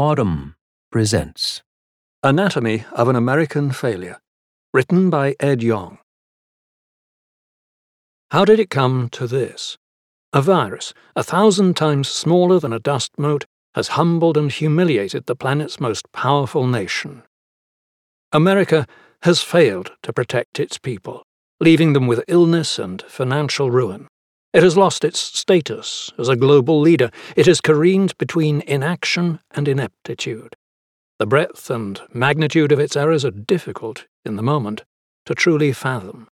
Audm presents Anatomy of an American Failure, written by Ed Yong. How did it come to this? A virus, a thousand times smaller than a dust mote, has humbled and humiliated the planet's most powerful nation. America has failed to protect its people, leaving them with illness and financial ruin. It has lost its status as a global leader. It has careened between inaction and ineptitude. The breadth and magnitude of its errors are difficult, in the moment, to truly fathom.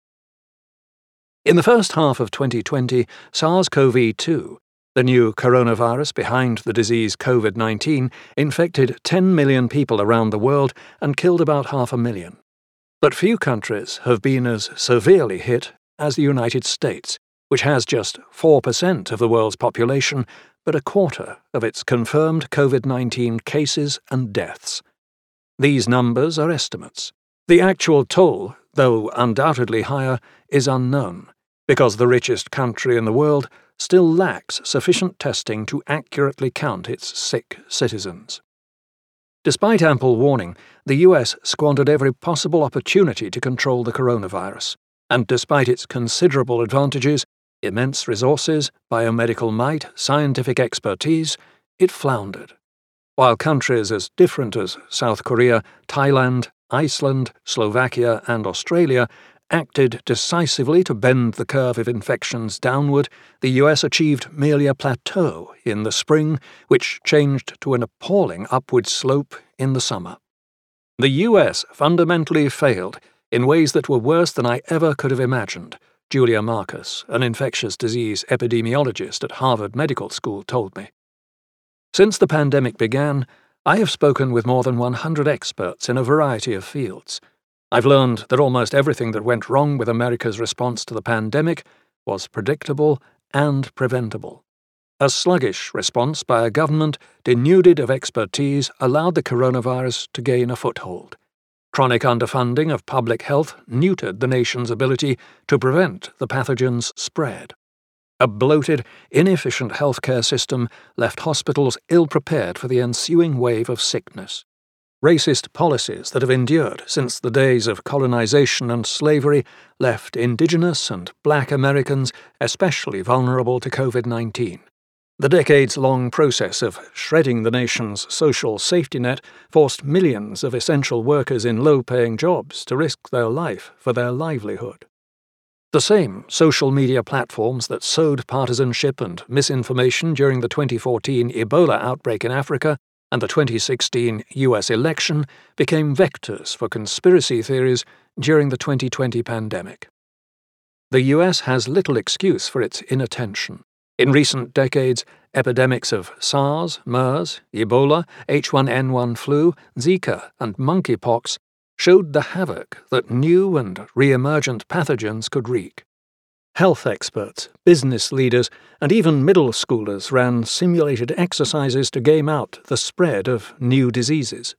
In the first half of 2020, SARS CoV 2, the new coronavirus behind the disease COVID 19, infected 10 million people around the world and killed about half a million. But few countries have been as severely hit as the United States, which has just 4% of the world's population, but a quarter of its confirmed COVID 19 cases and deaths. These numbers are estimates. The actual toll, though undoubtedly higher, is unknown, because the richest country in the world still lacks sufficient testing to accurately count its sick citizens. Despite ample warning, the US squandered every possible opportunity to control the coronavirus, and despite its considerable advantages, immense resources, biomedical might, scientific expertise, it floundered. While countries as different as South Korea, Thailand, Iceland, Slovakia, and Australia acted decisively to bend the curve of infections downward, the US achieved merely a plateau in the spring, which changed to an appalling upward slope in the summer. The US fundamentally failed in ways that were worse than I ever could have imagined Julia Marcus, an infectious disease epidemiologist at Harvard Medical School, told me. Since the pandemic began, I have spoken with more than 100 experts in a variety of fields. I've learned that almost everything that went wrong with America's response to the pandemic was predictable and preventable. A sluggish response by a government denuded of expertise allowed the coronavirus to gain a foothold. Chronic underfunding of public health neutered the nation's ability to prevent the pathogen's spread. A bloated, inefficient healthcare system left hospitals ill prepared for the ensuing wave of sickness. Racist policies that have endured since the days of colonization and slavery left indigenous and black Americans especially vulnerable to COVID 19. The decades long process of shredding the nation's social safety net forced millions of essential workers in low paying jobs to risk their life for their livelihood. The same social media platforms that sowed partisanship and misinformation during the 2014 Ebola outbreak in Africa and the 2016 US election became vectors for conspiracy theories during the 2020 pandemic. The US has little excuse for its inattention. In recent decades, epidemics of SARS, MERS, Ebola, H1N1 flu, Zika, and monkeypox showed the havoc that new and re emergent pathogens could wreak. Health experts, business leaders, and even middle schoolers ran simulated exercises to game out the spread of new diseases.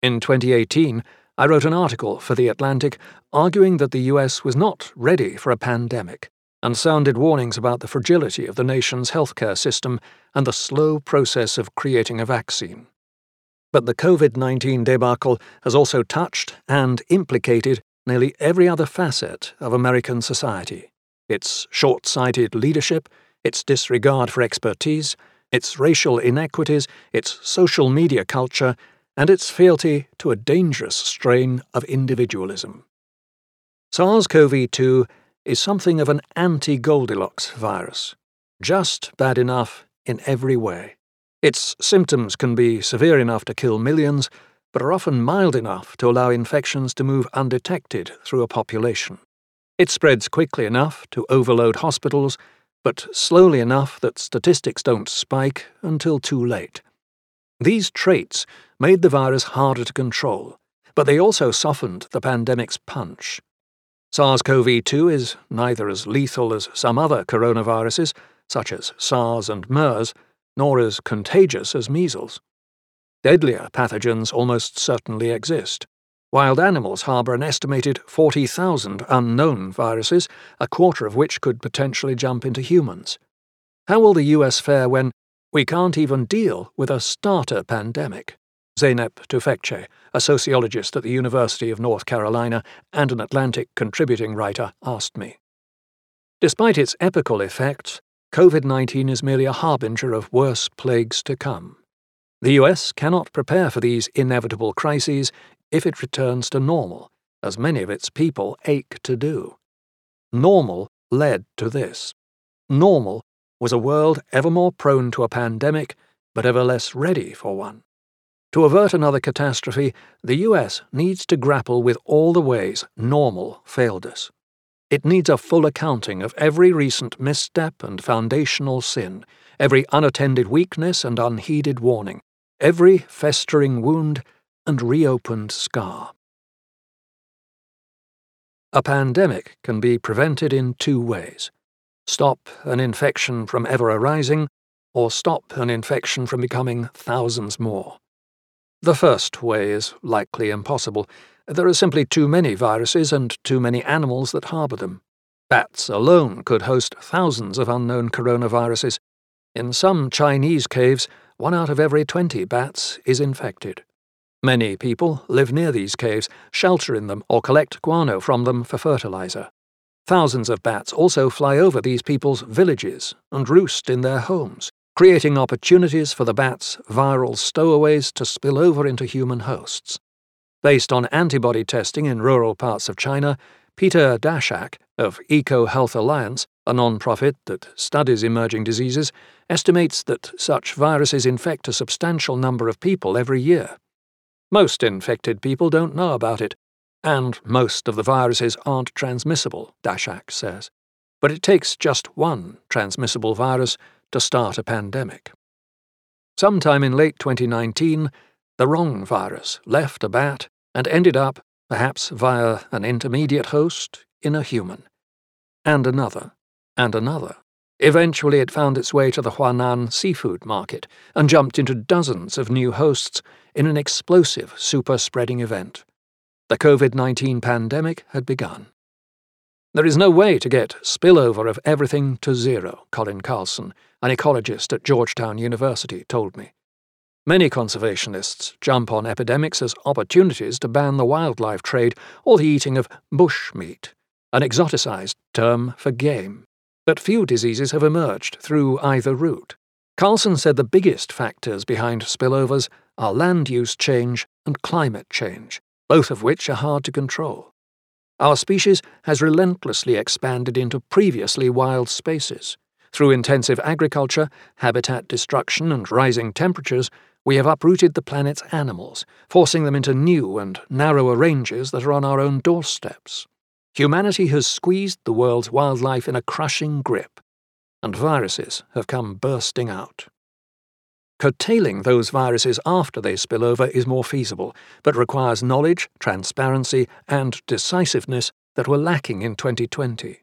In 2018, I wrote an article for The Atlantic arguing that the US was not ready for a pandemic and sounded warnings about the fragility of the nation's healthcare system and the slow process of creating a vaccine. But the COVID 19 debacle has also touched and implicated nearly every other facet of American society its short sighted leadership, its disregard for expertise, its racial inequities, its social media culture, and its fealty to a dangerous strain of individualism. SARS CoV 2 is something of an anti Goldilocks virus, just bad enough in every way. Its symptoms can be severe enough to kill millions, but are often mild enough to allow infections to move undetected through a population. It spreads quickly enough to overload hospitals, but slowly enough that statistics don't spike until too late. These traits made the virus harder to control, but they also softened the pandemic's punch. SARS CoV 2 is neither as lethal as some other coronaviruses, such as SARS and MERS, nor as contagious as measles. Deadlier pathogens almost certainly exist. Wild animals harbour an estimated 40,000 unknown viruses, a quarter of which could potentially jump into humans. How will the US fare when, We can't even deal with a starter pandemic. Zeynep Tufekci, a sociologist at the University of North Carolina and an Atlantic contributing writer, asked me. Despite its epical effects, COVID 19 is merely a harbinger of worse plagues to come. The US cannot prepare for these inevitable crises if it returns to normal, as many of its people ache to do. Normal led to this. Normal was a world ever more prone to a pandemic, but ever less ready for one. To avert another catastrophe, the US needs to grapple with all the ways normal failed us. It needs a full accounting of every recent misstep and foundational sin, every unattended weakness and unheeded warning, every festering wound and reopened scar. A pandemic can be prevented in two ways stop an infection from ever arising, or stop an infection from becoming thousands more. The first way is likely impossible. There are simply too many viruses and too many animals that harbour them. Bats alone could host thousands of unknown coronaviruses. In some Chinese caves, one out of every 20 bats is infected. Many people live near these caves, shelter in them, or collect guano from them for fertilizer. Thousands of bats also fly over these people's villages and roost in their homes, creating opportunities for the bats' viral stowaways to spill over into human hosts. Based on antibody testing in rural parts of China, Peter Daszak of Eco Health Alliance, a non-profit that studies emerging diseases, estimates that such viruses infect a substantial number of people every year. Most infected people don't know about it, and most of the viruses aren't transmissible, Daszak says. But it takes just one transmissible virus to start a pandemic. Sometime in late 2019, the wrong virus left a bat and ended up, perhaps via an intermediate host, in a human. And another, and another. Eventually, it found its way to the Huanan seafood market and jumped into dozens of new hosts in an explosive super spreading event the COVID 19 pandemic had begun. There is no way to get spillover of everything to zero, Colin Carlson, an ecologist at Georgetown University, told me. Many conservationists jump on epidemics as opportunities to ban the wildlife trade or the eating of bush meat, an exoticized term for game. But few diseases have emerged through either route. Carlson said the biggest factors behind spillovers are land use change and climate change, both of which are hard to control. Our species has relentlessly expanded into previously wild spaces. Through intensive agriculture, habitat destruction, and rising temperatures, we have uprooted the planet's animals, forcing them into new and narrower ranges that are on our own doorsteps. Humanity has squeezed the world's wildlife in a crushing grip, and viruses have come bursting out. Curtailing those viruses after they spill over is more feasible, but requires knowledge, transparency, and decisiveness that were lacking in 2020.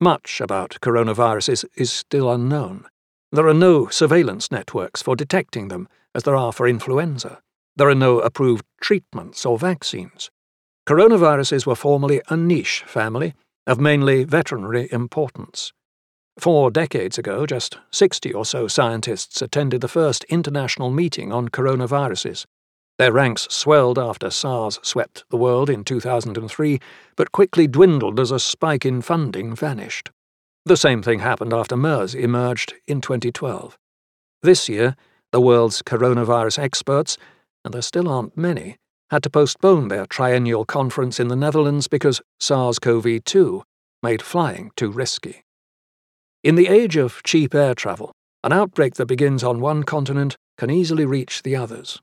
Much about coronaviruses is still unknown. There are no surveillance networks for detecting them, as there are for influenza. There are no approved treatments or vaccines. Coronaviruses were formerly a niche family of mainly veterinary importance. Four decades ago, just 60 or so scientists attended the first international meeting on coronaviruses. Their ranks swelled after SARS swept the world in 2003, but quickly dwindled as a spike in funding vanished. The same thing happened after MERS emerged in 2012. This year, the world's coronavirus experts, and there still aren't many, had to postpone their triennial conference in the Netherlands because SARS CoV 2 made flying too risky. In the age of cheap air travel, an outbreak that begins on one continent can easily reach the others.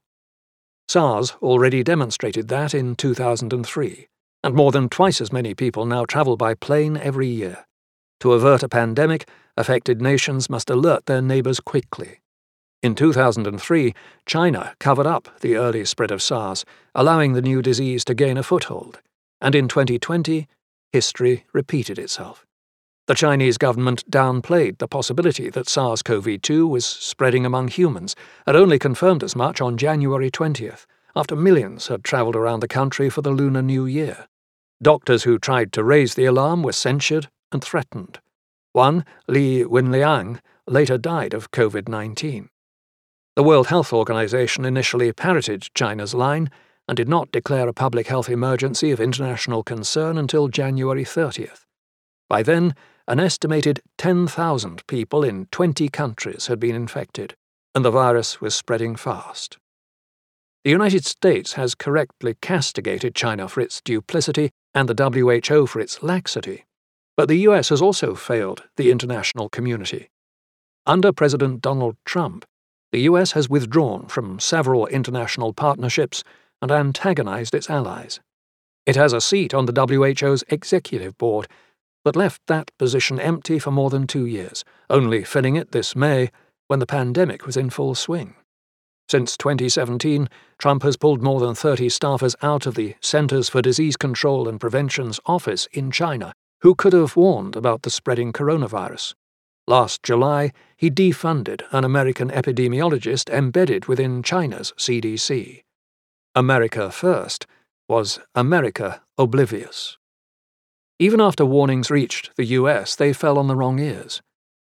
SARS already demonstrated that in 2003, and more than twice as many people now travel by plane every year. To avert a pandemic, affected nations must alert their neighbors quickly. In 2003, China covered up the early spread of SARS, allowing the new disease to gain a foothold. And in 2020, history repeated itself. The Chinese government downplayed the possibility that SARS CoV 2 was spreading among humans and only confirmed as much on January 20th, after millions had travelled around the country for the Lunar New Year. Doctors who tried to raise the alarm were censured and threatened. One, Li Wenliang, later died of COVID 19. The World Health Organization initially parroted China's line and did not declare a public health emergency of international concern until January 30th. By then, an estimated 10,000 people in 20 countries had been infected, and the virus was spreading fast. The United States has correctly castigated China for its duplicity and the WHO for its laxity, but the US has also failed the international community. Under President Donald Trump, the US has withdrawn from several international partnerships and antagonized its allies. It has a seat on the WHO's executive board, but left that position empty for more than two years, only filling it this May when the pandemic was in full swing. Since 2017, Trump has pulled more than 30 staffers out of the Centers for Disease Control and Prevention's office in China, who could have warned about the spreading coronavirus. Last July, he defunded an American epidemiologist embedded within China's CDC. America First was America oblivious. Even after warnings reached the US, they fell on the wrong ears.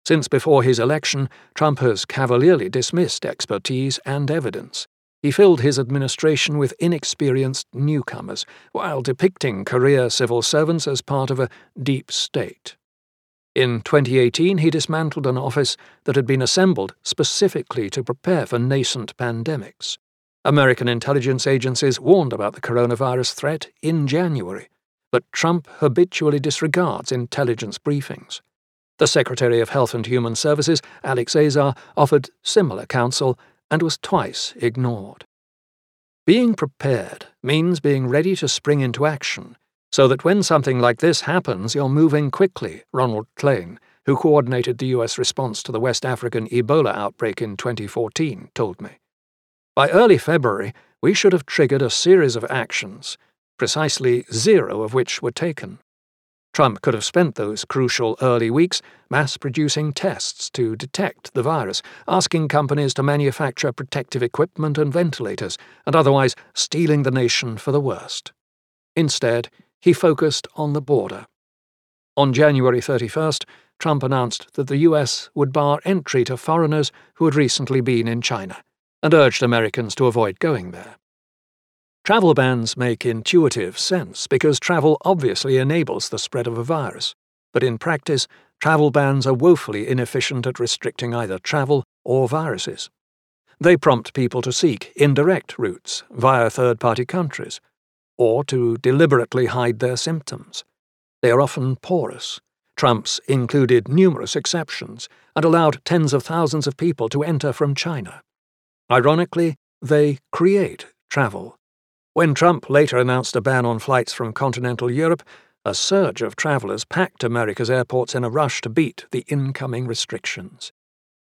Since before his election, Trump has cavalierly dismissed expertise and evidence. He filled his administration with inexperienced newcomers, while depicting career civil servants as part of a deep state. In 2018, he dismantled an office that had been assembled specifically to prepare for nascent pandemics. American intelligence agencies warned about the coronavirus threat in January, but Trump habitually disregards intelligence briefings. The Secretary of Health and Human Services, Alex Azar, offered similar counsel and was twice ignored. Being prepared means being ready to spring into action, so that when something like this happens, you're moving quickly, Ronald Klain, who coordinated the US response to the West African Ebola outbreak in 2014, told me. By early February, we should have triggered a series of actions, precisely zero of which were taken. Trump could have spent those crucial early weeks mass producing tests to detect the virus, asking companies to manufacture protective equipment and ventilators, and otherwise steeling the nation for the worst. Instead, he focused on the border. On January 31st, Trump announced that the US would bar entry to foreigners who had recently been in China and urged Americans to avoid going there. Travel bans make intuitive sense because travel obviously enables the spread of a virus, but in practice, travel bans are woefully inefficient at restricting either travel or viruses. They prompt people to seek indirect routes via third party countries, or to deliberately hide their symptoms. They are often porous. Trump's included numerous exceptions and allowed tens of thousands of people to enter from China. Ironically, they create travel. When Trump later announced a ban on flights from continental Europe, a surge of travellers packed America's airports in a rush to beat the incoming restrictions.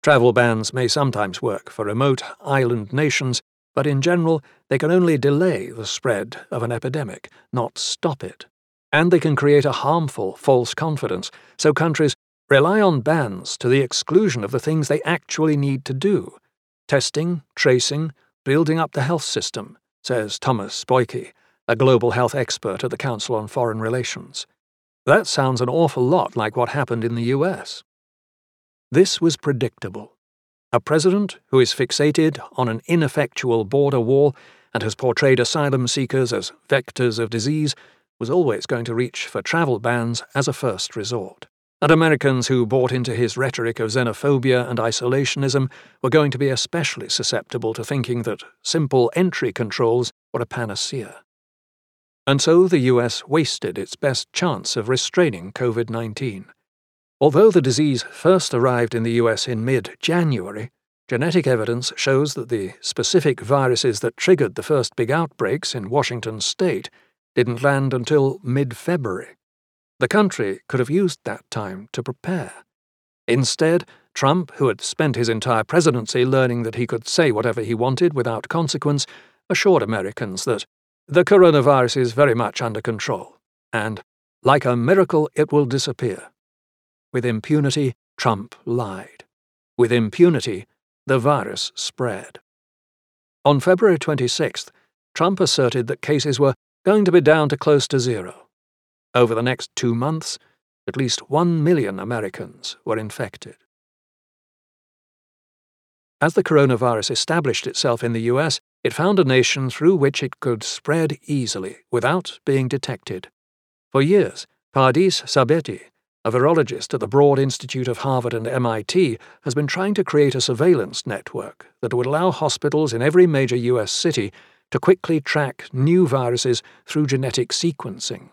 Travel bans may sometimes work for remote island nations, but in general, they can only delay the spread of an epidemic, not stop it. And they can create a harmful false confidence, so countries rely on bans to the exclusion of the things they actually need to do testing, tracing, building up the health system, says Thomas Bollyky, a global health expert at the Council on Foreign Relations. That sounds an awful lot like what happened in the US. This was predictable. A president who is fixated on an ineffectual border wall and has portrayed asylum seekers as vectors of disease was always going to reach for travel bans as a first resort and Americans who bought into his rhetoric of xenophobia and isolationism were going to be especially susceptible to thinking that simple entry controls were a panacea. And so the US wasted its best chance of restraining COVID 19. Although the disease first arrived in the US in mid January, genetic evidence shows that the specific viruses that triggered the first big outbreaks in Washington state didn't land until mid February. The country could have used that time to prepare. Instead, Trump, who had spent his entire presidency learning that he could say whatever he wanted without consequence, assured Americans that the coronavirus is very much under control, and, like a miracle, it will disappear. With impunity, Trump lied. With impunity, the virus spread. On February 26th, Trump asserted that cases were going to be down to close to zero. Over the next two months, at least one million Americans were infected. As the coronavirus established itself in the US, it found a nation through which it could spread easily without being detected. For years, Pardis Sabeti, a virologist at the Broad Institute of Harvard and MIT, has been trying to create a surveillance network that would allow hospitals in every major US city to quickly track new viruses through genetic sequencing.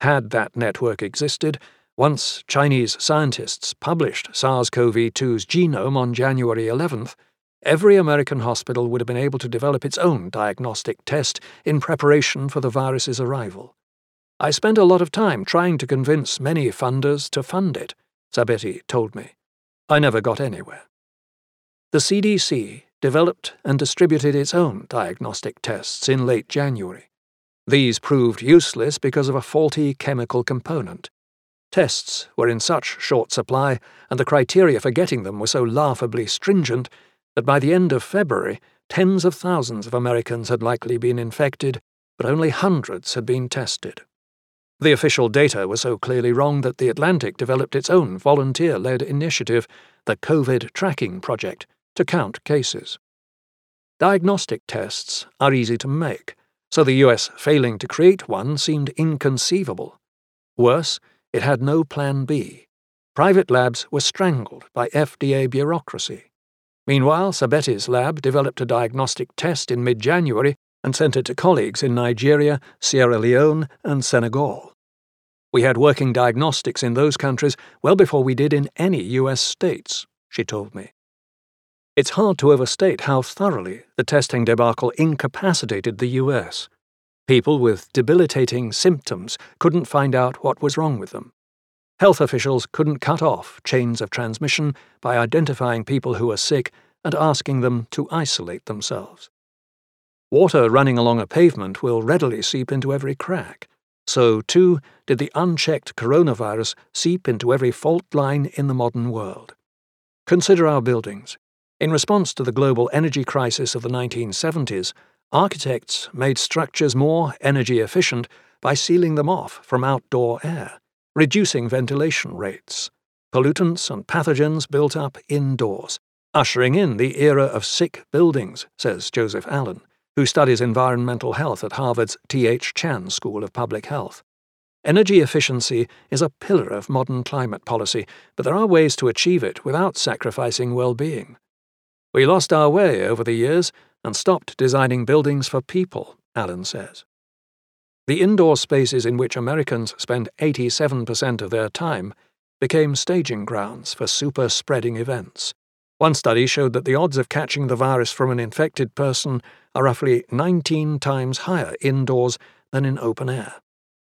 Had that network existed, once Chinese scientists published SARS CoV 2's genome on January 11th, every American hospital would have been able to develop its own diagnostic test in preparation for the virus's arrival. I spent a lot of time trying to convince many funders to fund it, Sabeti told me. I never got anywhere. The CDC developed and distributed its own diagnostic tests in late January. These proved useless because of a faulty chemical component. Tests were in such short supply, and the criteria for getting them were so laughably stringent, that by the end of February, tens of thousands of Americans had likely been infected, but only hundreds had been tested. The official data were so clearly wrong that The Atlantic developed its own volunteer led initiative, the COVID Tracking Project, to count cases. Diagnostic tests are easy to make, so the US failing to create one seemed inconceivable. Worse, it had no plan B. Private labs were strangled by FDA bureaucracy. Meanwhile, Sabeti's lab developed a diagnostic test in mid January and sent it to colleagues in Nigeria, Sierra Leone, and Senegal. We had working diagnostics in those countries well before we did in any US states, she told me. It's hard to overstate how thoroughly the testing debacle incapacitated the US. People with debilitating symptoms couldn't find out what was wrong with them. Health officials couldn't cut off chains of transmission by identifying people who were sick and asking them to isolate themselves. Water running along a pavement will readily seep into every crack. So, too, did the unchecked coronavirus seep into every fault line in the modern world. Consider our buildings. In response to the global energy crisis of the 1970s, architects made structures more energy efficient by sealing them off from outdoor air, reducing ventilation rates. Pollutants and pathogens built up indoors, ushering in the era of sick buildings, says Joseph Allen who studies environmental health at Harvard's T.H. Chan School of Public Health. Energy efficiency is a pillar of modern climate policy, but there are ways to achieve it without sacrificing well being. We lost our way over the years and stopped designing buildings for people, Allen says. The indoor spaces in which Americans spend 87% of their time became staging grounds for super spreading events. One study showed that the odds of catching the virus from an infected person are roughly 19 times higher indoors than in open air.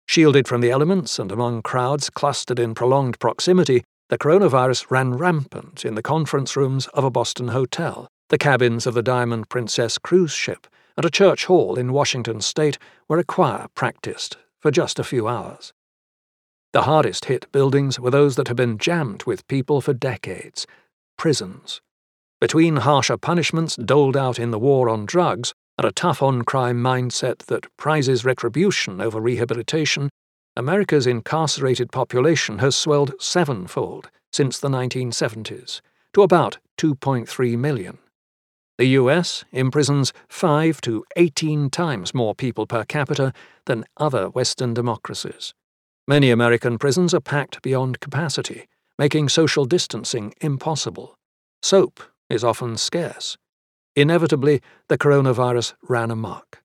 Shielded from the elements and among crowds clustered in prolonged proximity, the coronavirus ran rampant in the conference rooms of a Boston hotel, the cabins of the Diamond Princess cruise ship, and a church hall in Washington state where a choir practiced for just a few hours. The hardest hit buildings were those that had been jammed with people for decades prisons. Between harsher punishments doled out in the war on drugs and a tough on crime mindset that prizes retribution over rehabilitation, America's incarcerated population has swelled sevenfold since the 1970s to about 2.3 million. The US imprisons 5 to 18 times more people per capita than other Western democracies. Many American prisons are packed beyond capacity, making social distancing impossible. Soap is often scarce. Inevitably, the coronavirus ran amok.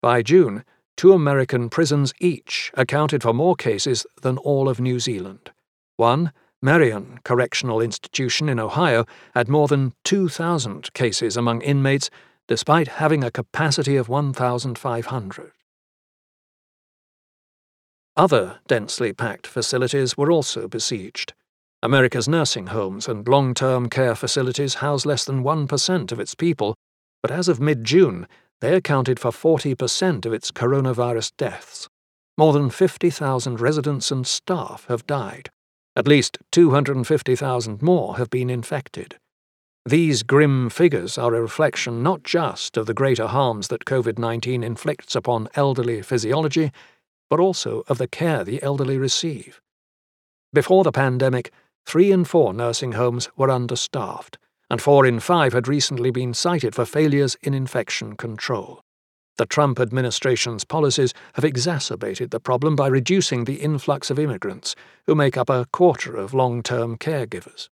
By June, two American prisons each accounted for more cases than all of New Zealand. One, Marion Correctional Institution in Ohio, had more than 2,000 cases among inmates, despite having a capacity of 1,500. Other densely packed facilities were also besieged. America's nursing homes and long term care facilities house less than 1% of its people, but as of mid June, they accounted for 40% of its coronavirus deaths. More than 50,000 residents and staff have died. At least 250,000 more have been infected. These grim figures are a reflection not just of the greater harms that COVID 19 inflicts upon elderly physiology, but also of the care the elderly receive. Before the pandemic, three in four nursing homes were understaffed, and four in five had recently been cited for failures in infection control. The Trump administration's policies have exacerbated the problem by reducing the influx of immigrants, who make up a quarter of long term caregivers.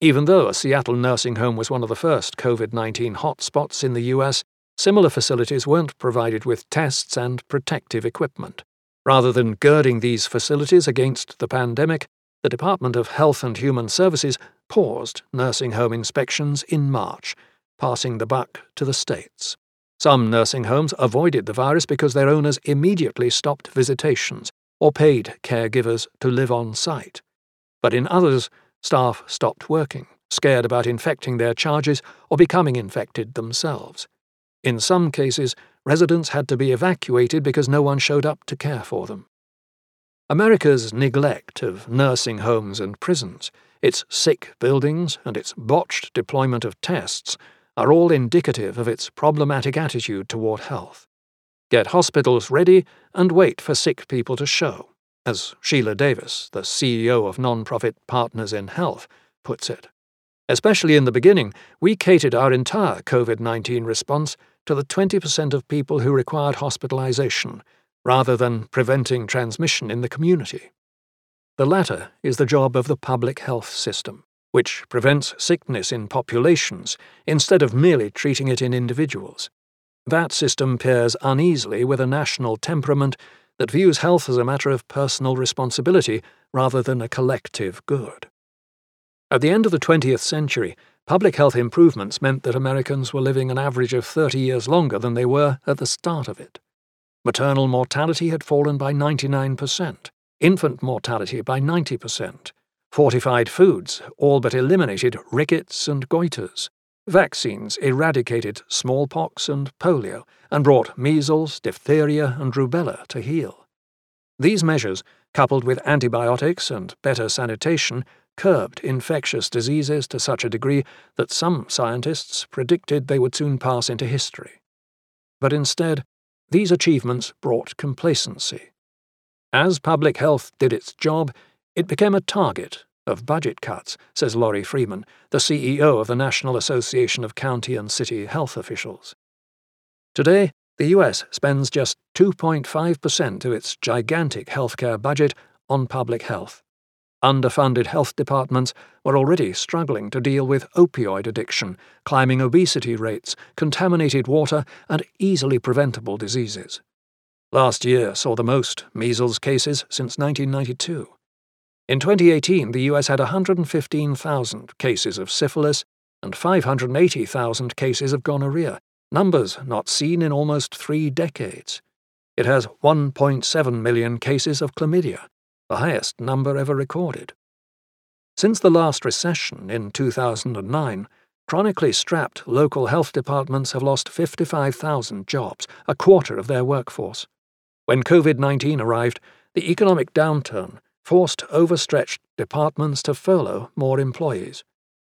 Even though a Seattle nursing home was one of the first COVID 19 hotspots in the US, similar facilities weren't provided with tests and protective equipment. Rather than girding these facilities against the pandemic, the Department of Health and Human Services paused nursing home inspections in March, passing the buck to the states. Some nursing homes avoided the virus because their owners immediately stopped visitations or paid caregivers to live on site. But in others, staff stopped working, scared about infecting their charges or becoming infected themselves. In some cases, residents had to be evacuated because no one showed up to care for them. America's neglect of nursing homes and prisons, its sick buildings, and its botched deployment of tests are all indicative of its problematic attitude toward health. Get hospitals ready and wait for sick people to show, as Sheila Davis, the CEO of nonprofit Partners in Health, puts it. Especially in the beginning, we catered our entire COVID 19 response to the 20% of people who required hospitalization rather than preventing transmission in the community. The latter is the job of the public health system, which prevents sickness in populations instead of merely treating it in individuals. That system pairs uneasily with a national temperament that views health as a matter of personal responsibility rather than a collective good. At the end of the 20th century, public health improvements meant that Americans were living an average of 30 years longer than they were at the start of it. Maternal mortality had fallen by 99%, infant mortality by 90%. Fortified foods all but eliminated rickets and goiters. Vaccines eradicated smallpox and polio and brought measles, diphtheria, and rubella to heel. These measures, coupled with antibiotics and better sanitation, curbed infectious diseases to such a degree that some scientists predicted they would soon pass into history. But instead, these achievements brought complacency. As public health did its job, it became a target of budget cuts, says Lori Freeman, the CEO of the National Association of County and City Health Officials. Today, the US spends just 2.5% of its gigantic healthcare budget on public health. Underfunded health departments were already struggling to deal with opioid addiction, climbing obesity rates, contaminated water, and easily preventable diseases. Last year saw the most measles cases since 1992. In 2018, the US had 115,000 cases of syphilis and 580,000 cases of gonorrhea, numbers not seen in almost three decades. It has 1.7 million cases of chlamydia the highest number ever recorded. Since the last recession in 2009, chronically strapped local health departments have lost 55,000 jobs, a quarter of their workforce. When COVID 19 arrived, the economic downturn forced overstretched departments to furlough more employees.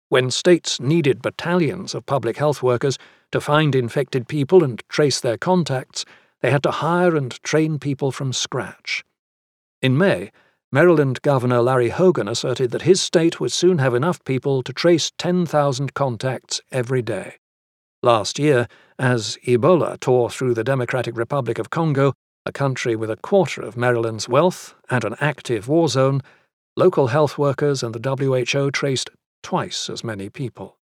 When states needed battalions of public health workers to find infected people and trace their contacts, they had to hire and train people from scratch. In May, Maryland Governor Larry Hogan asserted that his state would soon have enough people to trace 10,000 contacts every day. Last year, as Ebola tore through the Democratic Republic of Congo, a country with a quarter of Maryland's wealth and an active war zone, local health workers and the WHO traced twice as many people.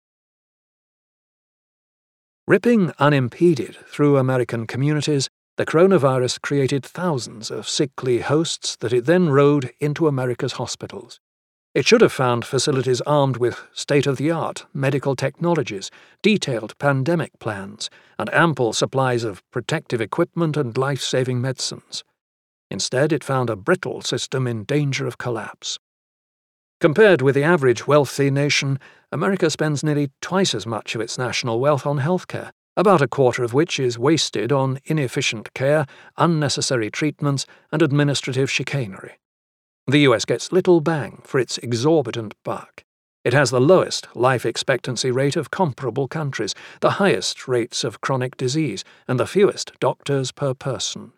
Ripping unimpeded through American communities, the coronavirus created thousands of sickly hosts that it then rode into America's hospitals. It should have found facilities armed with state of the art medical technologies, detailed pandemic plans, and ample supplies of protective equipment and life saving medicines. Instead, it found a brittle system in danger of collapse. Compared with the average wealthy nation, America spends nearly twice as much of its national wealth on healthcare, about a quarter of which is wasted on inefficient care, unnecessary treatments, and administrative chicanery. The US gets little bang for its exorbitant buck. It has the lowest life expectancy rate of comparable countries, the highest rates of chronic disease, and the fewest doctors per person.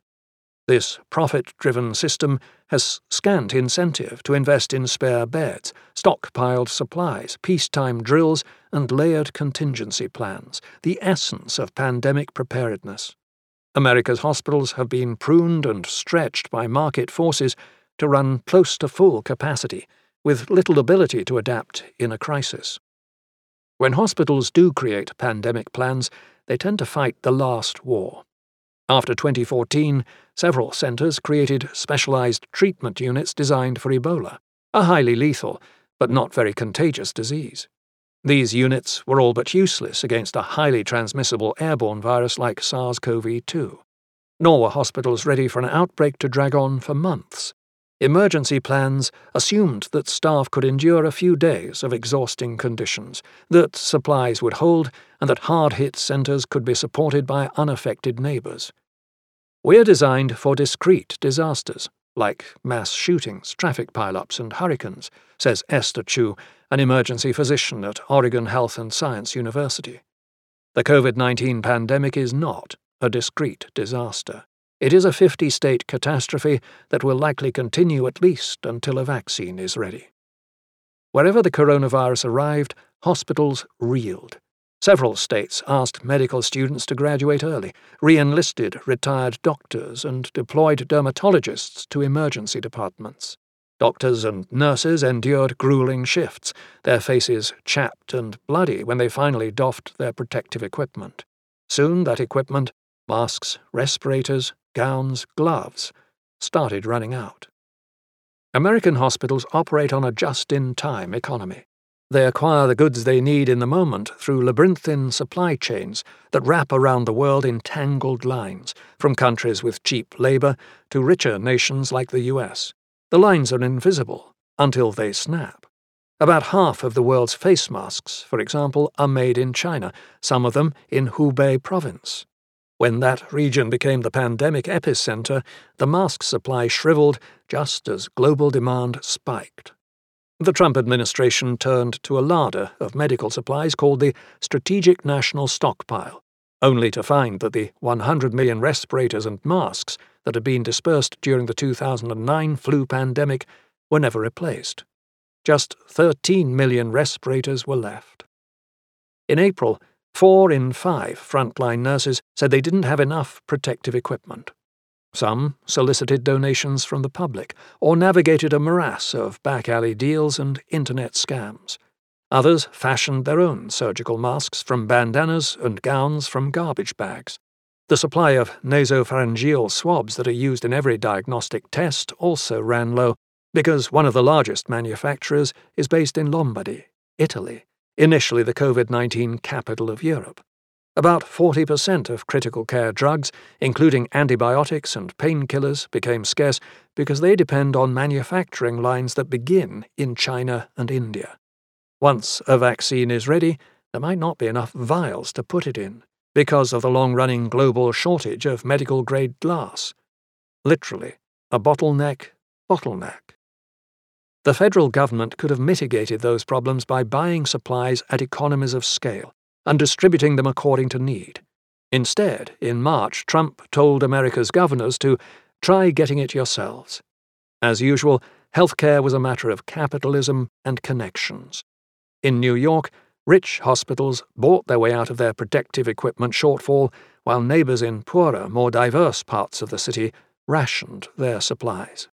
This profit driven system has scant incentive to invest in spare beds, stockpiled supplies, peacetime drills, and layered contingency plans, the essence of pandemic preparedness. America's hospitals have been pruned and stretched by market forces to run close to full capacity, with little ability to adapt in a crisis. When hospitals do create pandemic plans, they tend to fight the last war. After 2014, several centres created specialised treatment units designed for Ebola, a highly lethal but not very contagious disease. These units were all but useless against a highly transmissible airborne virus like SARS CoV 2. Nor were hospitals ready for an outbreak to drag on for months. Emergency plans assumed that staff could endure a few days of exhausting conditions, that supplies would hold, and that hard hit centres could be supported by unaffected neighbours. We're designed for discrete disasters, like mass shootings, traffic pileups, and hurricanes, says Esther Choo, an emergency physician at Oregon Health and Science University. The COVID 19 pandemic is not a discrete disaster. It is a 50 state catastrophe that will likely continue at least until a vaccine is ready. Wherever the coronavirus arrived, hospitals reeled. Several states asked medical students to graduate early, re enlisted retired doctors, and deployed dermatologists to emergency departments. Doctors and nurses endured grueling shifts, their faces chapped and bloody when they finally doffed their protective equipment. Soon that equipment masks, respirators, gowns, gloves started running out. American hospitals operate on a just in time economy. They acquire the goods they need in the moment through labyrinthine supply chains that wrap around the world in tangled lines, from countries with cheap labour to richer nations like the US. The lines are invisible until they snap. About half of the world's face masks, for example, are made in China, some of them in Hubei province. When that region became the pandemic epicenter, the mask supply shriveled just as global demand spiked. The Trump administration turned to a larder of medical supplies called the Strategic National Stockpile, only to find that the 100 million respirators and masks that had been dispersed during the 2009 flu pandemic were never replaced. Just 13 million respirators were left. In April, four in five frontline nurses said they didn't have enough protective equipment. Some solicited donations from the public or navigated a morass of back alley deals and internet scams. Others fashioned their own surgical masks from bandanas and gowns from garbage bags. The supply of nasopharyngeal swabs that are used in every diagnostic test also ran low because one of the largest manufacturers is based in Lombardy, Italy, initially the COVID 19 capital of Europe. About 40% of critical care drugs, including antibiotics and painkillers, became scarce because they depend on manufacturing lines that begin in China and India. Once a vaccine is ready, there might not be enough vials to put it in because of the long running global shortage of medical grade glass. Literally, a bottleneck, bottleneck. The federal government could have mitigated those problems by buying supplies at economies of scale and distributing them according to need. Instead, in March, Trump told America's governors to try getting it yourselves. As usual, healthcare was a matter of capitalism and connections. In New York, rich hospitals bought their way out of their protective equipment shortfall, while neighbors in poorer, more diverse parts of the city rationed their supplies.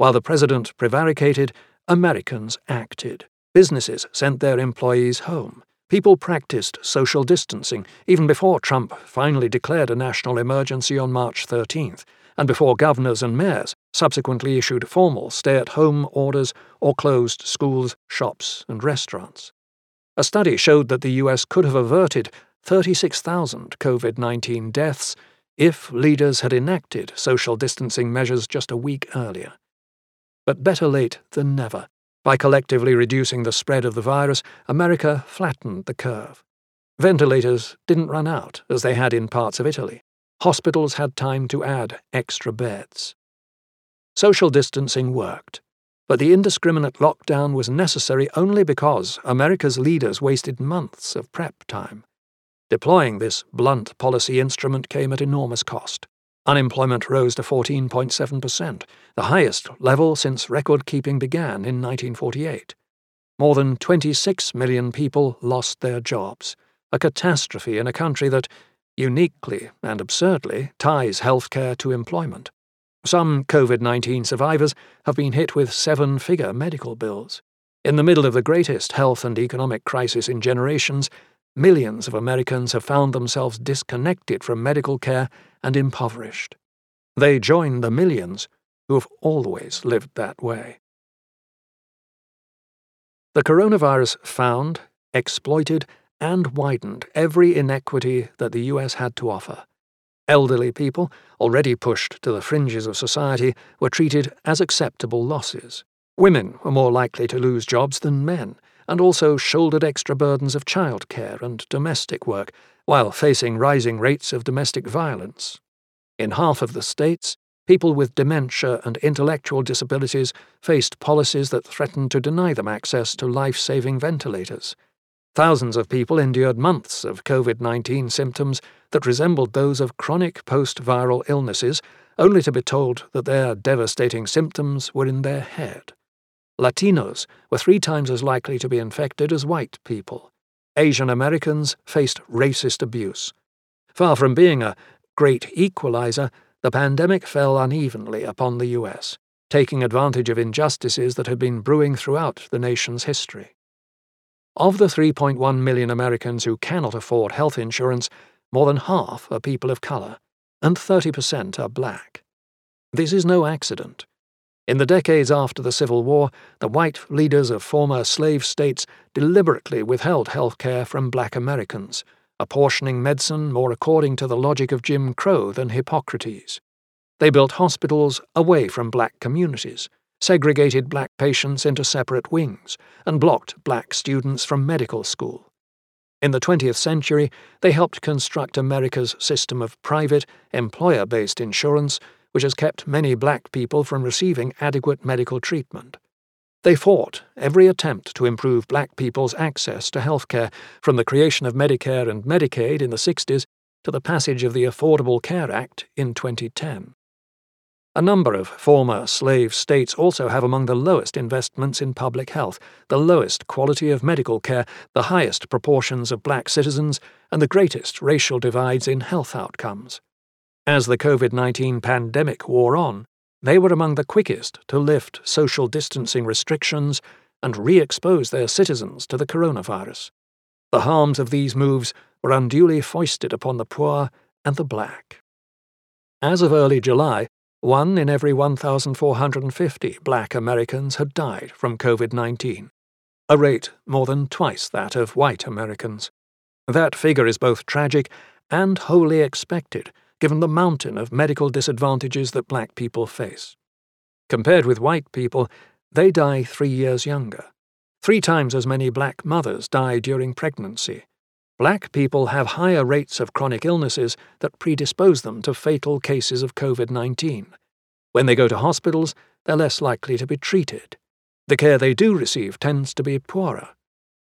While the president prevaricated, Americans acted. Businesses sent their employees home. People practiced social distancing even before Trump finally declared a national emergency on March 13th, and before governors and mayors subsequently issued formal stay at home orders or closed schools, shops, and restaurants. A study showed that the US could have averted 36,000 COVID 19 deaths if leaders had enacted social distancing measures just a week earlier. But better late than never. By collectively reducing the spread of the virus, America flattened the curve. Ventilators didn't run out, as they had in parts of Italy. Hospitals had time to add extra beds. Social distancing worked, but the indiscriminate lockdown was necessary only because America's leaders wasted months of prep time. Deploying this blunt policy instrument came at enormous cost Unemployment rose to 14.7%, the highest level since record keeping began in 1948. More than 26 million people lost their jobs, a catastrophe in a country that, uniquely and absurdly, ties healthcare to employment. Some COVID 19 survivors have been hit with seven figure medical bills. In the middle of the greatest health and economic crisis in generations, millions of Americans have found themselves disconnected from medical care and impoverished. They join the millions who have always lived that way. The coronavirus found, exploited, and widened every inequity that the US had to offer. Elderly people, already pushed to the fringes of society, were treated as acceptable losses. Women were more likely to lose jobs than men, and also shouldered extra burdens of childcare and domestic work, while facing rising rates of domestic violence. In half of the states, people with dementia and intellectual disabilities faced policies that threatened to deny them access to life saving ventilators. Thousands of people endured months of COVID 19 symptoms that resembled those of chronic post viral illnesses, only to be told that their devastating symptoms were in their head. Latinos were three times as likely to be infected as white people. Asian Americans faced racist abuse. Far from being a great equalizer, the pandemic fell unevenly upon the US, taking advantage of injustices that had been brewing throughout the nation's history. Of the 3.1 million Americans who cannot afford health insurance, more than half are people of colour, and 30% are black. This is no accident. In the decades after the Civil War, the white leaders of former slave states deliberately withheld health care from black Americans, apportioning medicine more according to the logic of Jim Crow than Hippocrates. They built hospitals away from black communities, segregated black patients into separate wings, and blocked black students from medical school. In the 20th century, they helped construct America's system of private, employer based insurance, which has kept many black people from receiving adequate medical treatment. They fought every attempt to improve black people's access to health care, from the creation of Medicare and Medicaid in the 60s to the passage of the Affordable Care Act in 2010. A number of former slave states also have among the lowest investments in public health, the lowest quality of medical care, the highest proportions of black citizens, and the greatest racial divides in health outcomes. As the COVID 19 pandemic wore on, they were among the quickest to lift social distancing restrictions and re expose their citizens to the coronavirus. The harms of these moves were unduly foisted upon the poor and the black. As of early July, one in every 1,450 black Americans had died from COVID 19, a rate more than twice that of white Americans. That figure is both tragic and wholly expected, given the mountain of medical disadvantages that black people face. Compared with white people, they die three years younger. Three times as many black mothers die during pregnancy. Black people have higher rates of chronic illnesses that predispose them to fatal cases of COVID 19. When they go to hospitals, they're less likely to be treated. The care they do receive tends to be poorer.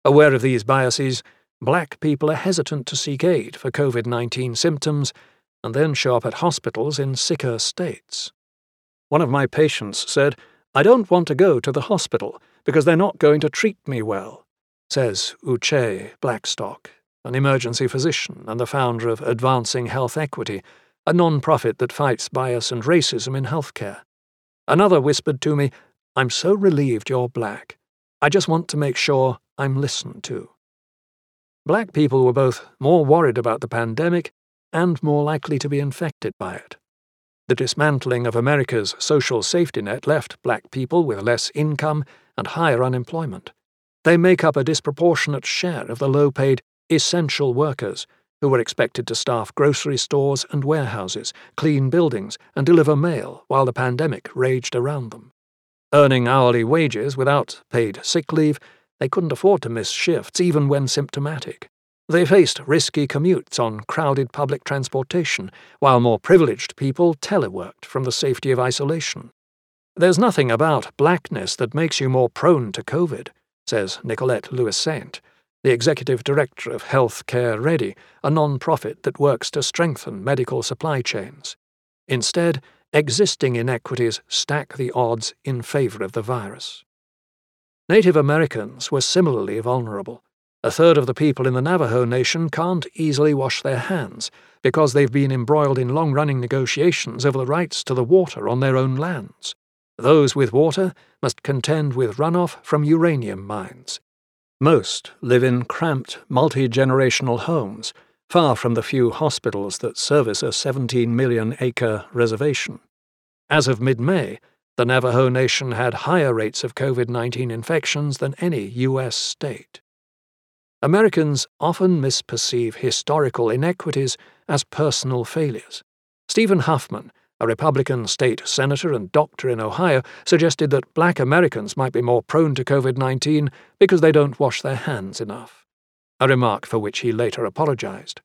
Aware of these biases, black people are hesitant to seek aid for COVID 19 symptoms and then show up at hospitals in sicker states. One of my patients said, I don't want to go to the hospital because they're not going to treat me well, says Uche Blackstock, an emergency physician and the founder of Advancing Health Equity, a non profit that fights bias and racism in healthcare. Another whispered to me, I'm so relieved you're black. I just want to make sure I'm listened to. Black people were both more worried about the pandemic and more likely to be infected by it. The dismantling of America's social safety net left black people with less income and higher unemployment. They make up a disproportionate share of the low paid essential workers who were expected to staff grocery stores and warehouses, clean buildings, and deliver mail while the pandemic raged around them. Earning hourly wages without paid sick leave, they couldn't afford to miss shifts even when symptomatic. They faced risky commutes on crowded public transportation, while more privileged people teleworked from the safety of isolation. There's nothing about blackness that makes you more prone to COVID, says Nicolette Louissaint, the executive director of Health Care Ready, a non profit that works to strengthen medical supply chains. Instead, existing inequities stack the odds in favor of the virus. Native Americans were similarly vulnerable. A third of the people in the Navajo Nation can't easily wash their hands because they've been embroiled in long running negotiations over the rights to the water on their own lands. Those with water must contend with runoff from uranium mines. Most live in cramped, multi generational homes, far from the few hospitals that service a 17 million acre reservation. As of mid May, the Navajo Nation had higher rates of COVID 19 infections than any U.S. state. Americans often misperceive historical inequities as personal failures. Stephen Huffman, a Republican state senator and doctor in Ohio, suggested that black Americans might be more prone to COVID 19 because they don't wash their hands enough, a remark for which he later apologized.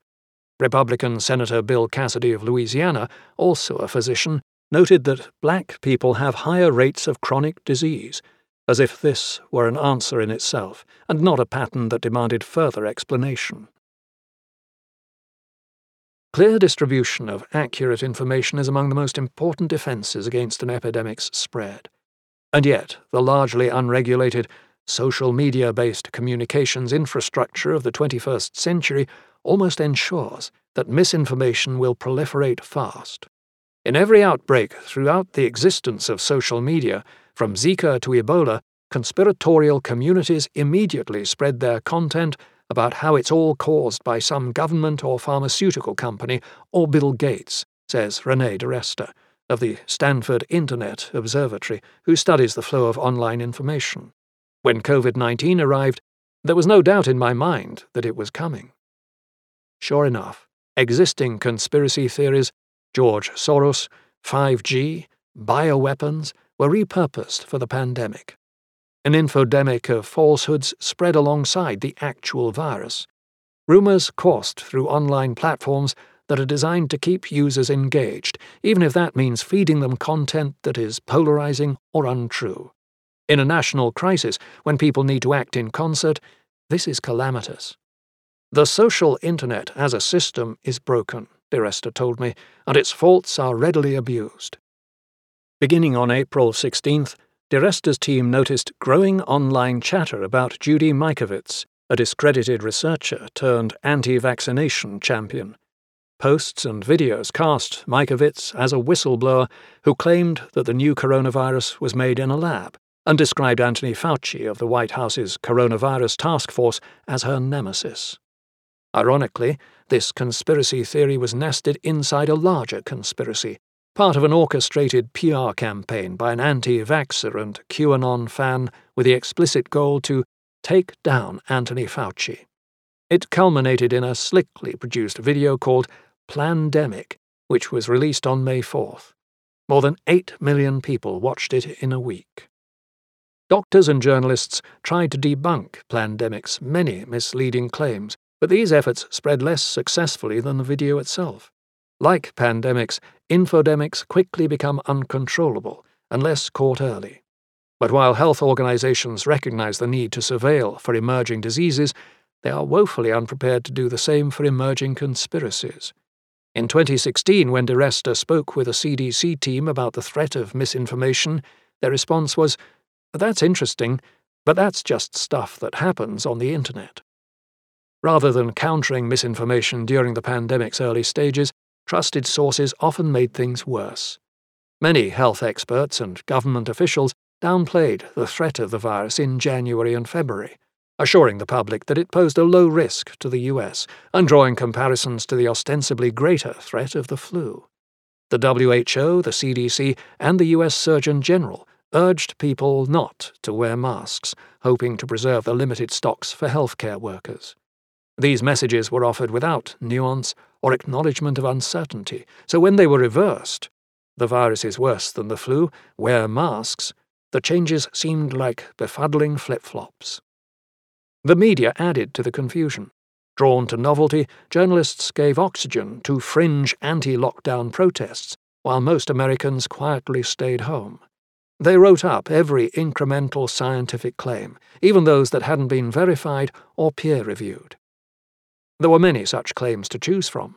Republican Senator Bill Cassidy of Louisiana, also a physician, noted that black people have higher rates of chronic disease as if this were an answer in itself, and not a pattern that demanded further explanation. Clear distribution of accurate information is among the most important defences against an epidemic's spread. And yet, the largely unregulated, social media based communications infrastructure of the 21st century almost ensures that misinformation will proliferate fast. In every outbreak throughout the existence of social media, from Zika to Ebola, conspiratorial communities immediately spread their content about how it's all caused by some government or pharmaceutical company or Bill Gates, says Renee DiResta of the Stanford Internet Observatory, who studies the flow of online information. When COVID 19 arrived, there was no doubt in my mind that it was coming. Sure enough, existing conspiracy theories, George Soros, 5G, bioweapons, were repurposed for the pandemic. An infodemic of falsehoods spread alongside the actual virus. Rumours coursed through online platforms that are designed to keep users engaged, even if that means feeding them content that is polarizing or untrue. In a national crisis, when people need to act in concert, this is calamitous. The social internet as a system is broken, DiResta told me, and its faults are readily abused. Beginning on April 16th, DiResta's team noticed growing online chatter about Judy Mikovits, a discredited researcher turned anti vaccination champion. Posts and videos cast Mikovits as a whistleblower who claimed that the new coronavirus was made in a lab and described Anthony Fauci of the White House's coronavirus task force as her nemesis. Ironically, this conspiracy theory was nested inside a larger conspiracy part of an orchestrated PR campaign by an anti vaxxer and QAnon fan with the explicit goal to take down Anthony Fauci. It culminated in a slickly produced video called Plandemic, which was released on May 4th. More than 8 million people watched it in a week. Doctors and journalists tried to debunk Plandemic's many misleading claims, but these efforts spread less successfully than the video itself. Like pandemics, infodemics quickly become uncontrollable unless caught early. But while health organizations recognize the need to surveil for emerging diseases, they are woefully unprepared to do the same for emerging conspiracies. In 2016, when DiResta spoke with a CDC team about the threat of misinformation, their response was, That's interesting, but that's just stuff that happens on the internet. Rather than countering misinformation during the pandemic's early stages, trusted sources often made things worse. Many health experts and government officials downplayed the threat of the virus in January and February, assuring the public that it posed a low risk to the US and drawing comparisons to the ostensibly greater threat of the flu. The WHO, the CDC, and the US Surgeon General urged people not to wear masks, hoping to preserve the limited stocks for healthcare workers. These messages were offered without nuance or acknowledgement of uncertainty, so when they were reversed, the virus is worse than the flu, wear masks, the changes seemed like befuddling flip flops. The media added to the confusion. Drawn to novelty, journalists gave oxygen to fringe anti lockdown protests, while most Americans quietly stayed home. They wrote up every incremental scientific claim, even those that hadn't been verified or peer reviewed. There were many such claims to choose from.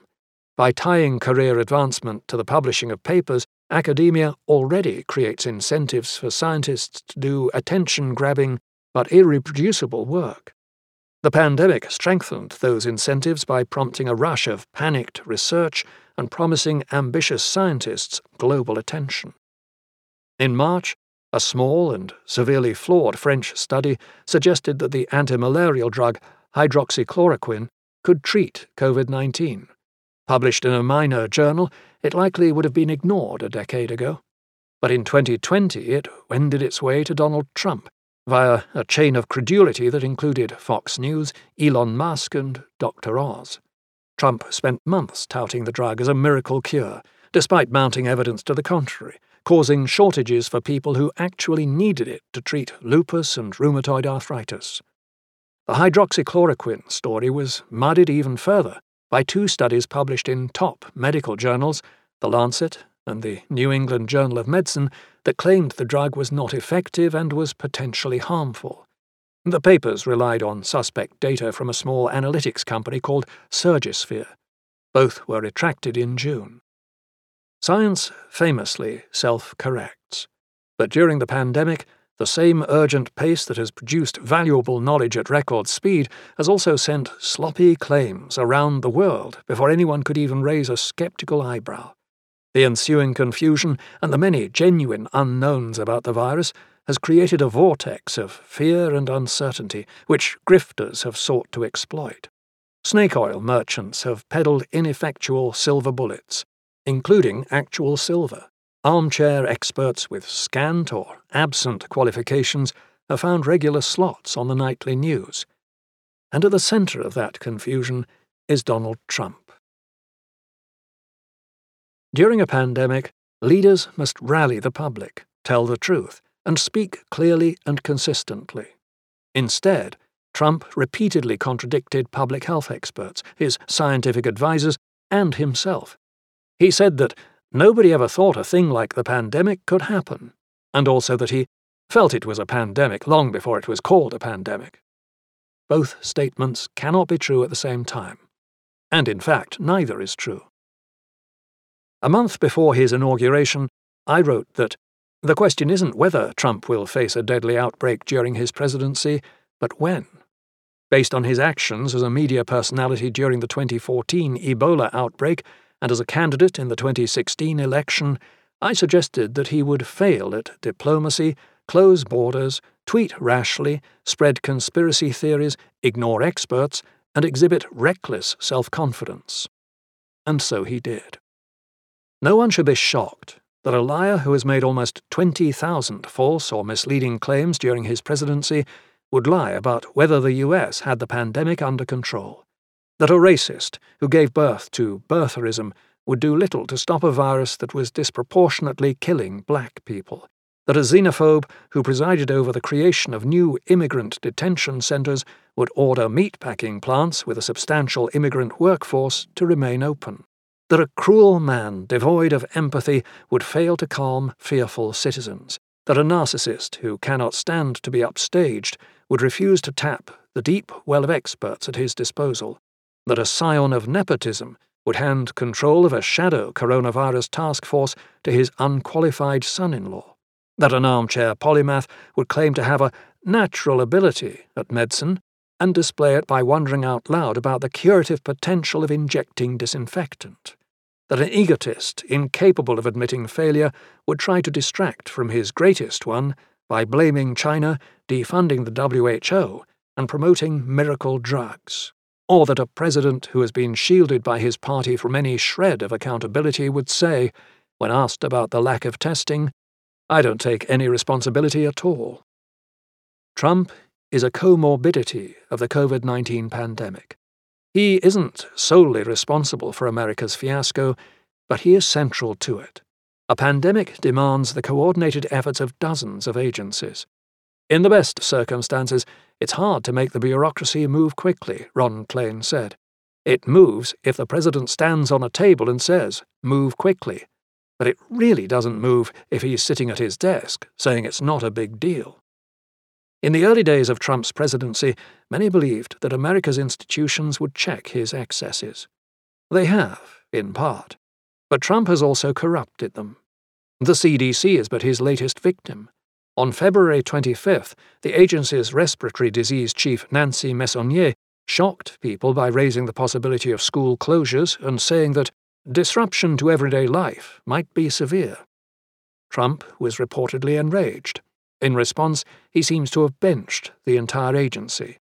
By tying career advancement to the publishing of papers, academia already creates incentives for scientists to do attention grabbing but irreproducible work. The pandemic strengthened those incentives by prompting a rush of panicked research and promising ambitious scientists global attention. In March, a small and severely flawed French study suggested that the antimalarial drug hydroxychloroquine could treat COVID 19. Published in a minor journal, it likely would have been ignored a decade ago. But in 2020, it wended its way to Donald Trump via a chain of credulity that included Fox News, Elon Musk, and Dr. Oz. Trump spent months touting the drug as a miracle cure, despite mounting evidence to the contrary, causing shortages for people who actually needed it to treat lupus and rheumatoid arthritis. The hydroxychloroquine story was muddied even further by two studies published in top medical journals, The Lancet and the New England Journal of Medicine, that claimed the drug was not effective and was potentially harmful. The papers relied on suspect data from a small analytics company called Surgisphere. Both were retracted in June. Science famously self corrects. But during the pandemic, the same urgent pace that has produced valuable knowledge at record speed has also sent sloppy claims around the world before anyone could even raise a skeptical eyebrow. The ensuing confusion and the many genuine unknowns about the virus has created a vortex of fear and uncertainty which grifters have sought to exploit. Snake oil merchants have peddled ineffectual silver bullets, including actual silver. Armchair experts with scant or absent qualifications have found regular slots on the nightly news. And at the centre of that confusion is Donald Trump. During a pandemic, leaders must rally the public, tell the truth, and speak clearly and consistently. Instead, Trump repeatedly contradicted public health experts, his scientific advisers, and himself. He said that nobody ever thought a thing like the pandemic could happen, and also that he felt it was a pandemic long before it was called a pandemic. Both statements cannot be true at the same time, and in fact, neither is true. A month before his inauguration, I wrote that the question isn't whether Trump will face a deadly outbreak during his presidency, but when. Based on his actions as a media personality during the 2014 Ebola outbreak, and as a candidate in the 2016 election, I suggested that he would fail at diplomacy, close borders, tweet rashly, spread conspiracy theories, ignore experts, and exhibit reckless self confidence. And so he did. No one should be shocked that a liar who has made almost 20,000 false or misleading claims during his presidency would lie about whether the US had the pandemic under control that a racist who gave birth to birtherism would do little to stop a virus that was disproportionately killing black people, that a xenophobe who presided over the creation of new immigrant detention centres would order meatpacking plants with a substantial immigrant workforce to remain open, that a cruel man devoid of empathy would fail to calm fearful citizens, that a narcissist who cannot stand to be upstaged would refuse to tap the deep well of experts at his disposal, that a scion of nepotism would hand control of a shadow coronavirus task force to his unqualified son in law, that an armchair polymath would claim to have a natural ability at medicine and display it by wondering out loud about the curative potential of injecting disinfectant, that an egotist incapable of admitting failure would try to distract from his greatest one by blaming China, defunding the WHO, and promoting miracle drugs or that a president who has been shielded by his party from any shred of accountability would say, when asked about the lack of testing, I don't take any responsibility at all. Trump is a comorbidity of the COVID 19 pandemic. He isn't solely responsible for America's fiasco, but he is central to it. A pandemic demands the coordinated efforts of dozens of agencies. In the best circumstances, it's hard to make the bureaucracy move quickly, Ron Klain said. It moves if the president stands on a table and says, move quickly. But it really doesn't move if he's sitting at his desk, saying it's not a big deal. In the early days of Trump's presidency, many believed that America's institutions would check his excesses. They have, in part. But Trump has also corrupted them. The CDC is but his latest victim. On February 25th, the agency's respiratory disease chief Nancy Messonnier shocked people by raising the possibility of school closures and saying that disruption to everyday life might be severe. Trump was reportedly enraged. In response, he seems to have benched the entire agency.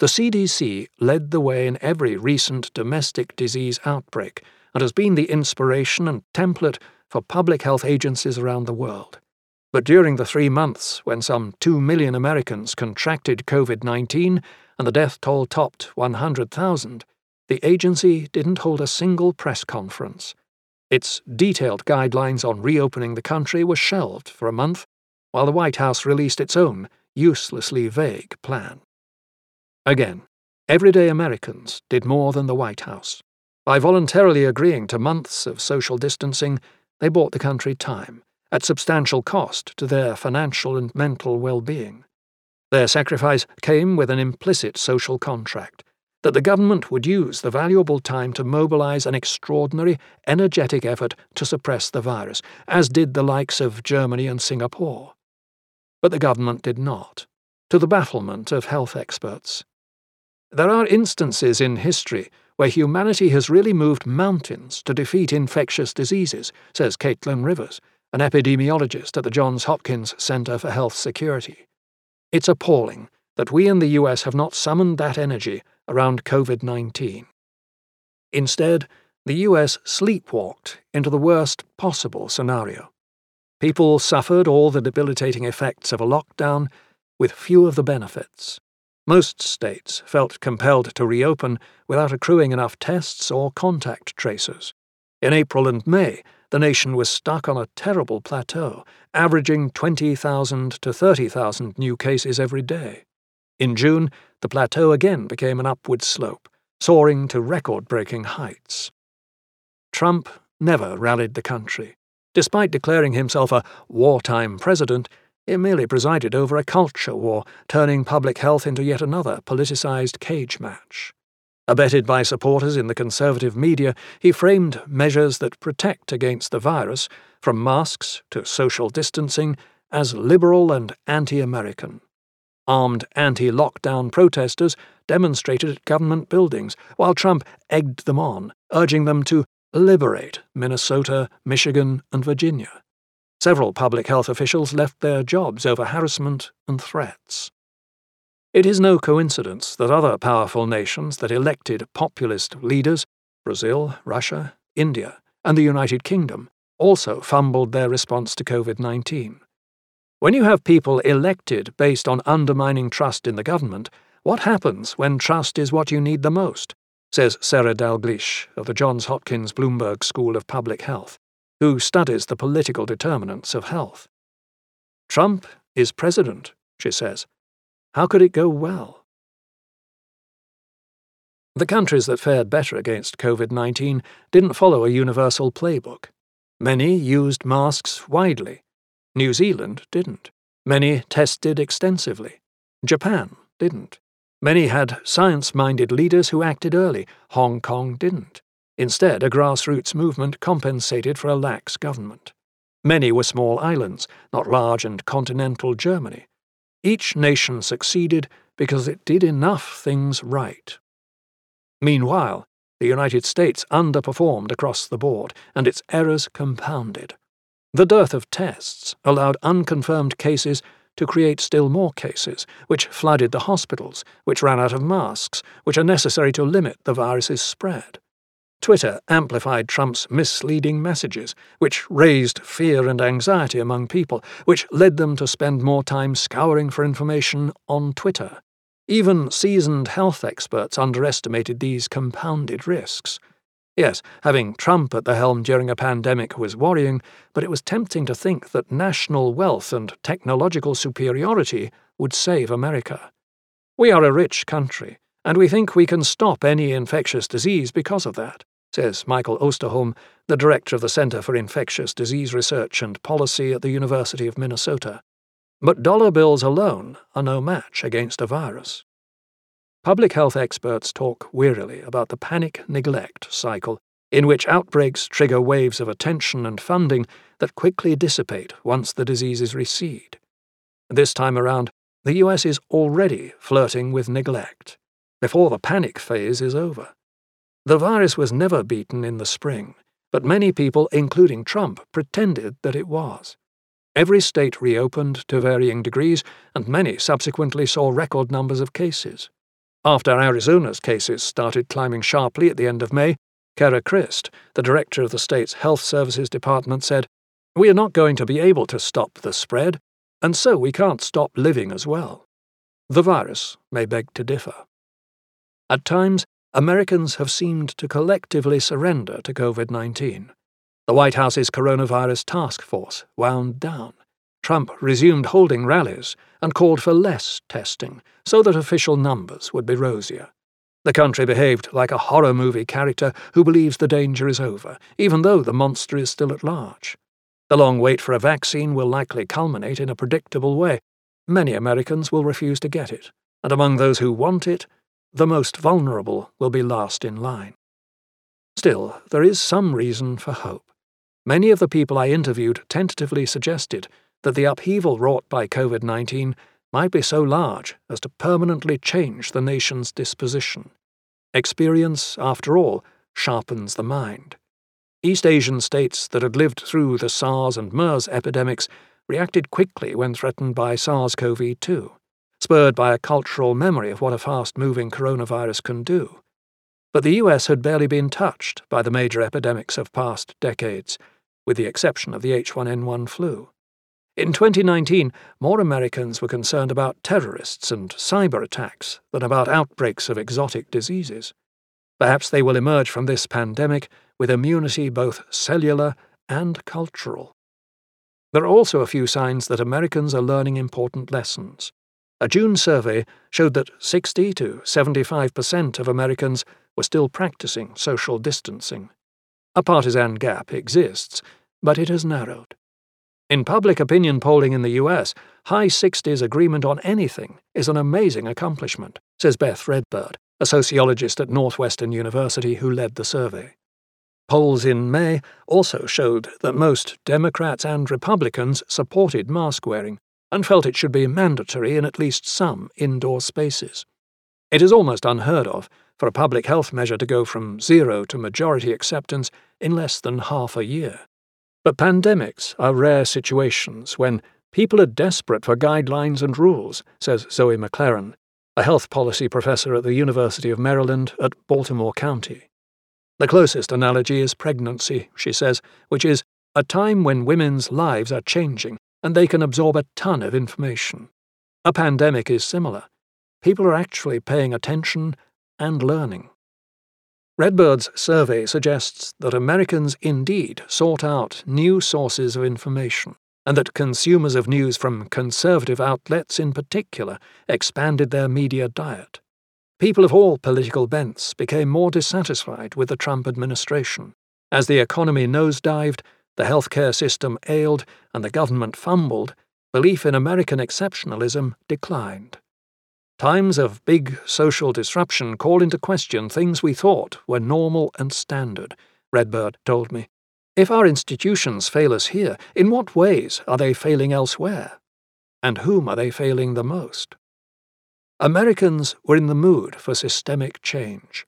The CDC led the way in every recent domestic disease outbreak and has been the inspiration and template for public health agencies around the world. But during the three months when some 2 million Americans contracted COVID 19 and the death toll topped 100,000, the agency didn't hold a single press conference. Its detailed guidelines on reopening the country were shelved for a month, while the White House released its own, uselessly vague plan. Again, everyday Americans did more than the White House. By voluntarily agreeing to months of social distancing, they bought the country time at substantial cost to their financial and mental well being. Their sacrifice came with an implicit social contract that the government would use the valuable time to mobilize an extraordinary, energetic effort to suppress the virus, as did the likes of Germany and Singapore. But the government did not, to the bafflement of health experts. There are instances in history where humanity has really moved mountains to defeat infectious diseases, says Caitlin Rivers, an epidemiologist at the Johns Hopkins Center for Health Security. It's appalling that we in the US have not summoned that energy around COVID 19. Instead, the US sleepwalked into the worst possible scenario. People suffered all the debilitating effects of a lockdown with few of the benefits. Most states felt compelled to reopen without accruing enough tests or contact tracers. In April and May, the nation was stuck on a terrible plateau, averaging 20,000 to 30,000 new cases every day. In June, the plateau again became an upward slope, soaring to record breaking heights. Trump never rallied the country. Despite declaring himself a wartime president, he merely presided over a culture war, turning public health into yet another politicized cage match. Abetted by supporters in the conservative media, he framed measures that protect against the virus, from masks to social distancing, as liberal and anti American. Armed anti lockdown protesters demonstrated at government buildings, while Trump egged them on, urging them to liberate Minnesota, Michigan, and Virginia. Several public health officials left their jobs over harassment and threats. It is no coincidence that other powerful nations that elected populist leaders, Brazil, Russia, India, and the United Kingdom, also fumbled their response to COVID 19. When you have people elected based on undermining trust in the government, what happens when trust is what you need the most? says Sarah Dalgleish of the Johns Hopkins Bloomberg School of Public Health, who studies the political determinants of health. Trump is president, she says. How could it go well? The countries that fared better against COVID 19 didn't follow a universal playbook. Many used masks widely. New Zealand didn't. Many tested extensively. Japan didn't. Many had science minded leaders who acted early. Hong Kong didn't. Instead, a grassroots movement compensated for a lax government. Many were small islands, not large and continental Germany. Each nation succeeded because it did enough things right. Meanwhile, the United States underperformed across the board, and its errors compounded. The dearth of tests allowed unconfirmed cases to create still more cases, which flooded the hospitals, which ran out of masks, which are necessary to limit the virus's spread. Twitter amplified Trump's misleading messages, which raised fear and anxiety among people, which led them to spend more time scouring for information on Twitter. Even seasoned health experts underestimated these compounded risks. Yes, having Trump at the helm during a pandemic was worrying, but it was tempting to think that national wealth and technological superiority would save America. We are a rich country, and we think we can stop any infectious disease because of that, says Michael Osterholm, the director of the Center for Infectious Disease Research and Policy at the University of Minnesota. But dollar bills alone are no match against a virus. Public health experts talk wearily about the panic neglect cycle in which outbreaks trigger waves of attention and funding that quickly dissipate once the diseases recede. This time around, the US is already flirting with neglect, before the panic phase is over. The virus was never beaten in the spring, but many people, including Trump, pretended that it was. Every state reopened to varying degrees, and many subsequently saw record numbers of cases. After Arizona's cases started climbing sharply at the end of May, Cara Christ, the director of the state's health services department, said, We are not going to be able to stop the spread, and so we can't stop living as well. The virus may beg to differ. At times, Americans have seemed to collectively surrender to COVID 19. The White House's coronavirus task force wound down. Trump resumed holding rallies and called for less testing so that official numbers would be rosier. The country behaved like a horror movie character who believes the danger is over, even though the monster is still at large. The long wait for a vaccine will likely culminate in a predictable way. Many Americans will refuse to get it, and among those who want it, the most vulnerable will be last in line. Still, there is some reason for hope. Many of the people I interviewed tentatively suggested that the upheaval wrought by COVID 19 might be so large as to permanently change the nation's disposition. Experience, after all, sharpens the mind. East Asian states that had lived through the SARS and MERS epidemics reacted quickly when threatened by SARS CoV 2 spurred by a cultural memory of what a fast moving coronavirus can do. But the US had barely been touched by the major epidemics of past decades, with the exception of the H1N1 flu. In 2019, more Americans were concerned about terrorists and cyber attacks than about outbreaks of exotic diseases. Perhaps they will emerge from this pandemic with immunity both cellular and cultural. There are also a few signs that Americans are learning important lessons. A June survey showed that 60 to 75% of Americans were still practicing social distancing. A partisan gap exists, but it has narrowed. In public opinion polling in the US, high 60s agreement on anything is an amazing accomplishment, says Beth Redbird, a sociologist at Northwestern University who led the survey. Polls in May also showed that most Democrats and Republicans supported mask wearing, and felt it should be mandatory in at least some indoor spaces. It is almost unheard of for a public health measure to go from zero to majority acceptance in less than half a year. But pandemics are rare situations when people are desperate for guidelines and rules, says Zoe McLaren, a health policy professor at the University of Maryland at Baltimore County. The closest analogy is pregnancy, she says, which is a time when women's lives are changing and they can absorb a ton of information. A pandemic is similar. People are actually paying attention and learning. Redbird's survey suggests that Americans indeed sought out new sources of information, and that consumers of news from conservative outlets in particular expanded their media diet. People of all political bents became more dissatisfied with the Trump administration. As the economy nosedived, the healthcare system ailed, and the government fumbled, belief in American exceptionalism declined. Times of big social disruption call into question things we thought were normal and standard, Redbird told me. If our institutions fail us here, in what ways are they failing elsewhere? And whom are they failing the most? Americans were in the mood for systemic change.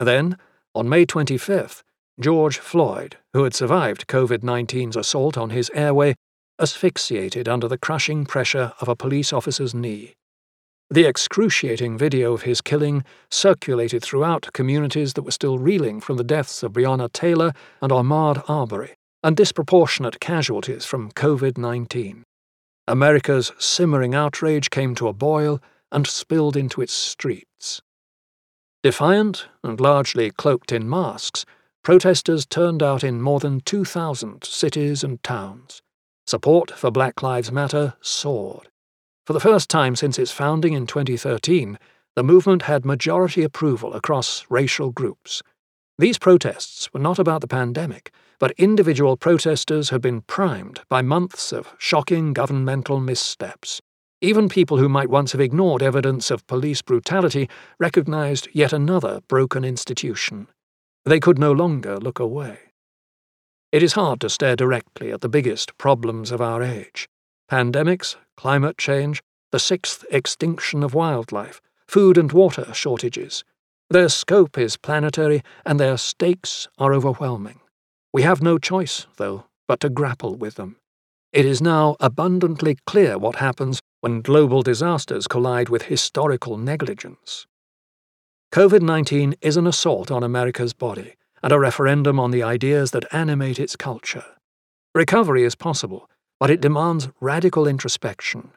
Then, on May 25th, George Floyd, who had survived COVID 19's assault on his airway, asphyxiated under the crushing pressure of a police officer's knee. The excruciating video of his killing circulated throughout communities that were still reeling from the deaths of Breonna Taylor and Ahmaud Arbery, and disproportionate casualties from COVID 19. America's simmering outrage came to a boil and spilled into its streets. Defiant and largely cloaked in masks, protesters turned out in more than 2,000 cities and towns. Support for Black Lives Matter soared. For the first time since its founding in 2013, the movement had majority approval across racial groups. These protests were not about the pandemic, but individual protesters had been primed by months of shocking governmental missteps. Even people who might once have ignored evidence of police brutality recognized yet another broken institution. They could no longer look away. It is hard to stare directly at the biggest problems of our age pandemics, climate change, the sixth extinction of wildlife, food and water shortages. Their scope is planetary and their stakes are overwhelming. We have no choice, though, but to grapple with them. It is now abundantly clear what happens when global disasters collide with historical negligence. COVID 19 is an assault on America's body and a referendum on the ideas that animate its culture. Recovery is possible, but it demands radical introspection.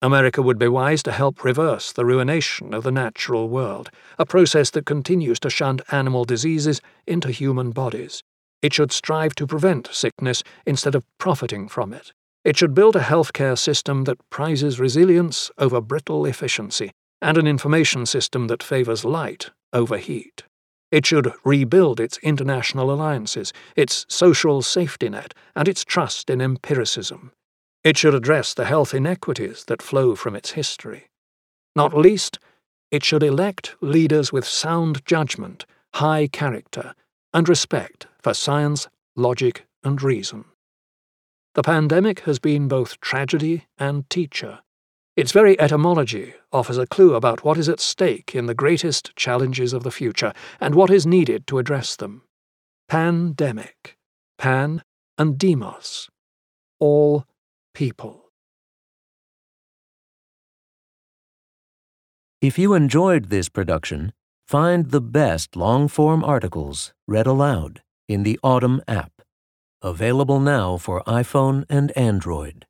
America would be wise to help reverse the ruination of the natural world, a process that continues to shunt animal diseases into human bodies. It should strive to prevent sickness instead of profiting from it. It should build a healthcare system that prizes resilience over brittle efficiency, and an information system that favours light over heat. It should rebuild its international alliances, its social safety net, and its trust in empiricism. It should address the health inequities that flow from its history. Not least, it should elect leaders with sound judgment, high character, and respect for science, logic, and reason. The pandemic has been both tragedy and teacher. Its very etymology offers a clue about what is at stake in the greatest challenges of the future and what is needed to address them. Pandemic, pan and demos, all people. If you enjoyed this production, find the best long form articles read aloud in the Audm app, available now for iPhone and Android.